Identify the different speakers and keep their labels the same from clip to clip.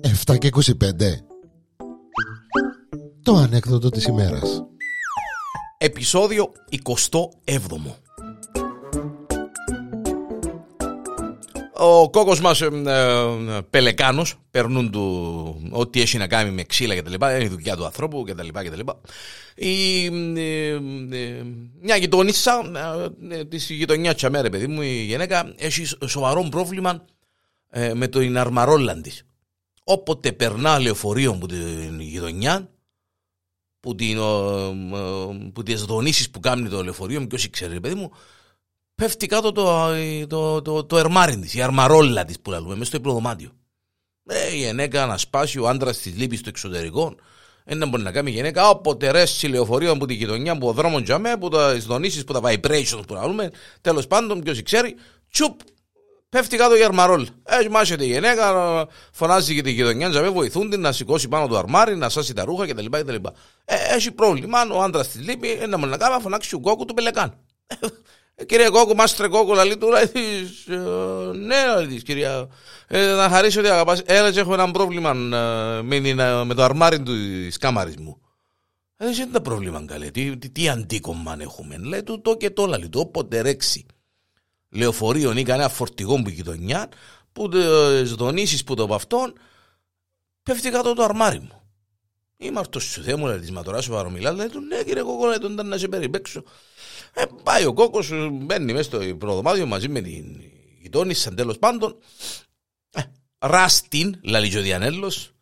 Speaker 1: Εφτά και 25 Το ανέκδοτο της ημέρας.
Speaker 2: Επισόδιο 27 Ο κόκκος μας ε, ε, Πελεκάνος Περνούν του ό,τι έχει να κάνει με ξύλα και τα λοιπά Είναι η δουλειά του ανθρώπου και τα λοιπά και τα λοιπά. Η, ε, ε, Μια γειτονίσσα ε, Της γειτονιάς τσαμέρε παιδί μου Η γυναίκα έχει σοβαρό πρόβλημα ε, Με το αρμαρόλαν της. Όποτε περνά λεωφορείο από την γειτονιά που, την, ε, ε, που τις δονήσεις που κάνει το λεωφορείο, και όσοι ξέρει, παιδί μου, πέφτει κάτω το, το, το, το ερμάρι της, η αρμαρόλα της που λέμε, μέσα στο υπνοδωμάτιο. Ε, η γυναίκα να σπάσει, ο άντρας της λείπει στο εξωτερικό. Ένα μπορεί να κάνει η γυναίκα όποτε ρέσει λεωφορείο από τη γειτονιά, από ο δρόμος τζαμέ, από τα δονήσει, από τα vibrations που λέμε. Τέλος πάντων, ποιος ξέρει, τσουπ, Πέφτει κάτω η αρμαρόλ. Έτσι μάχεται η γυναίκα, φωνάζει και τη γειτονιά, να βοηθούν την να σηκώσει πάνω το αρμάρι, να σάσει τα ρούχα κτλ. κτλ. Ε, έχει πρόβλημα. Ο άντρας της λείπει, ένα μόνο να κάνει, φωνάξει ο κόκκου του πελεκάν. Ε, κυρία Κόκκου, μάστρε Κόκκου, λαλή του, λαλή ε, ναι, λαλή κυρία. Ε, να χαρίσω ότι αγαπάς. Έλα έχω ένα πρόβλημα ε, με, με το αρμάρι του κάμαρης μου. Ε, δεν είναι το πρόβλημα, καλέ. Τι, τι, τι αντίκομμα έχουμε. Λέει του το και το, λαλή του, όποτε ρέξει λεωφορείων ή κανένα φορτηγό που γειτονιά, που τι δονήσει που το από αυτόν, πέφτει κάτω το αρμάρι μου. Είμαι αυτός σου Θεέ μου, λέει της ματωράς σου παρομιλάς, λέει του, ναι κύριε Κόκο, λέει του, να σε περιπέξω. Ε, πάει ο Κόκος, μπαίνει μέσα στο προδομάδιο μαζί με την γειτόνισσα τέλος πάντων. Ε, ράστιν, λέει ο Διανέλος,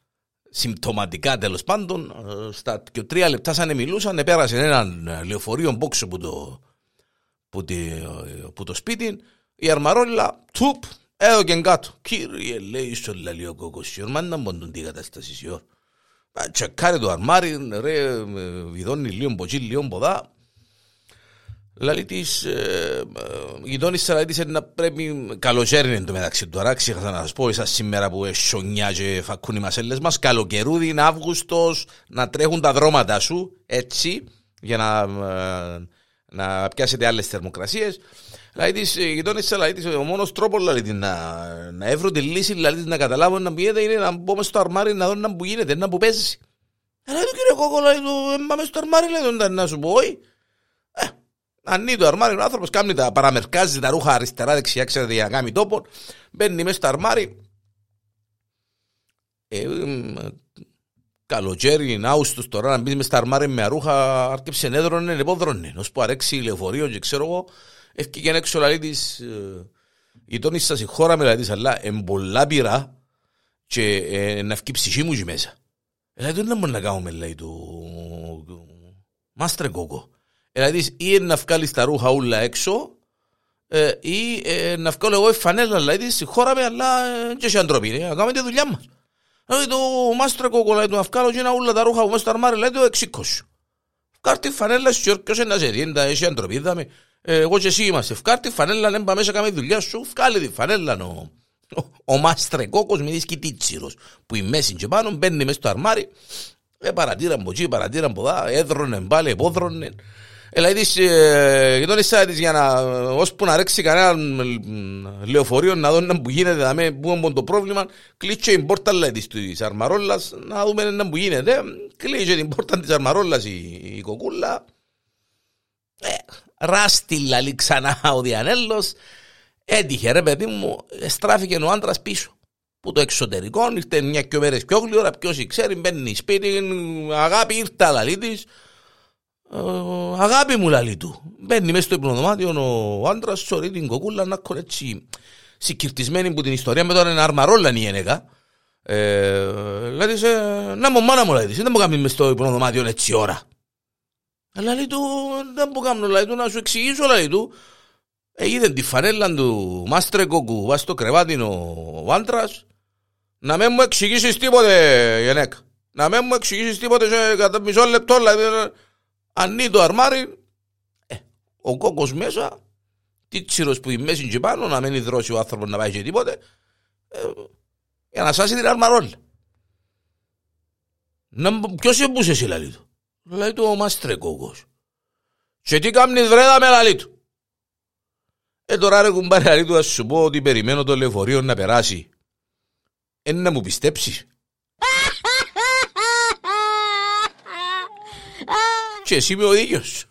Speaker 2: συμπτωματικά τέλος πάντων, ε, στα και τρία λεπτά σαν μιλούσαν, πέρασε έναν λεωφορείο μπόξο που το που, τη, που το σπίτι, η αρμαρόλα, τσουπ, έδωκε κάτω. Κύριε, λέει στο λαλείο κοκοσιόν, μα να μποντούν την κατάσταση σιόρ. Τσεκάρει το αρμάρι, ρε, βιδώνει λίγο μποτσί, λίγο ποδά. Λαλή της, ε, γειτόνισσα λαλή της να πρέπει, καλοκαίρι είναι το μεταξύ τώρα, ξέχασα να σας πω, εσάς σήμερα που εσονιά και φακούν οι μασέλες μας, καλοκαιρούδι είναι Αύγουστος, να τρέχουν τα δρώματα σου, έτσι, για να ε, να πιάσετε άλλες θερμοκρασίες. Δηλαδή, η γειτόνισσα, δηλαδή, ο μόνος τρόπος δηλαδή, να, να έβρω τη λύση, δηλαδή, να καταλάβω να πηγαίνετε είναι να μπω στο αρμάρι να δω να που γίνεται, να που παίζεις. Αλλά του κύριε Κόκο, λέει του, πάμε στο αρμάρι, λέει να σου πω, όχι. Ε, ανοίγει το αρμάρι, ο άνθρωπος κάνει τα παραμερκάζει τα ρούχα αριστερά-δεξιά, ξέρετε, για να κάνει τόπο, μπαίνει μέσα στο αρμάρι. Ε, καλοκαίρι, Αύγουστο τώρα να μπεις μες στα αρμάρια με αρούχα, άρκεψε νέδρονε, επόδρονε. Ω που αρέξει λεωφορείο και ξέρω εγώ, έφυγε έξω λαλή τη γειτόνι σας η χώρα με λαλή αλλά εμπολά πειρά και ε, να βγει ψυχή μου και μέσα. Δηλαδή δεν μπορούμε να κάνουμε λέει του μάστρε κόκο. Δηλαδή ή να βγάλεις τα ρούχα όλα έξω ε, ή ε, να βγάλω εγώ φανέλα δηλαδή στη χώρα με αλλά και σε αντροπή, να κάνουμε τη δουλειά μας. Δηλαδή το μάστρο κοκολάει του να βγάλω και ένα ούλα τα ρούχα που μέσα στο αρμάρι λέει το εξήκος. Φκάρτη φανέλα σου και όποιος να σε διέντα, εσύ αντροπίδα με. Εγώ και εσύ είμαστε. Φκάρτη φανέλα να μέσα κάμε δουλειά σου, φκάλει τη φανέλα ο, ο μάστρε κόκος με δίσκει τίτσιρος που η μέση και πάνω μπαίνει μέσα στο αρμάρι ε, παρατήραν από εκεί, παρατήραν από εδώ, έδρωνε πάλι, επόδρωνε. Δηλαδή, γειτόνισσα της για να, ώσπου να ρέξει κανένα λεωφορείο να δω που γίνεται, να με πούμε το πρόβλημα, κλείτσε την πόρτα λέει, της αρμαρόλας, να δούμε να που γίνεται. Κλείτσε την πόρτα της αρμαρόλας η, η κοκούλα. Ε, ράστη λαλή ξανά ο Διανέλος. Έτυχε ρε παιδί μου, στράφηκε ο άντρας πίσω. Που το εξωτερικό, ήρθε μια και μέρες πιο γλυόρα, ποιος ξέρει, μπαίνει σπίτι, αγάπη ήρθα λαλή της, ε, αγάπη μου λαλή του. Μπαίνει μέσα στο υπνοδωμάτιο ο άντρας, σωρεί την κοκούλα να κον έτσι συγκυρτισμένη που την ιστορία με τώρα είναι αρμαρόλα η γυναίκα. Ε, λέει σε, να μου μάνα μου λέει δεν μου κάνεις μες στο υπνοδωμάτιο έτσι ώρα. Αλλά λέει του, δεν μου κάνω λέει του, να σου εξηγήσω λέει του. Ε, είδε τη φανέλα του μάστρε κοκού, βάζει στο κρεβάτι ο άντρας, να μην μου εξηγήσεις τίποτε γυναίκα. Να μην μου εξηγήσεις τίποτε σε κατά μισό λεπτό, δηλαδή, Ανοίγει το αρμάρι, ε, ο κόκκος μέσα, τι τσίρος που η μέση και πάνω, να μην υδρώσει ο άνθρωπος να πάει και τίποτε, ε, για να σάσει την αρμαρόλα. Να, ποιος εμπούσε εσύ λαλί του; Λέει του ο μάστρε κόκκος. Και τι κάνεις βρέδα με λαλί του. Ε, τώρα ρε κουμπάρε αλήτου να σου πω ότι περιμένω το λεωφορείο να περάσει. Ε, να μου πιστέψεις. Και εσύ είμαι ο ίδιος.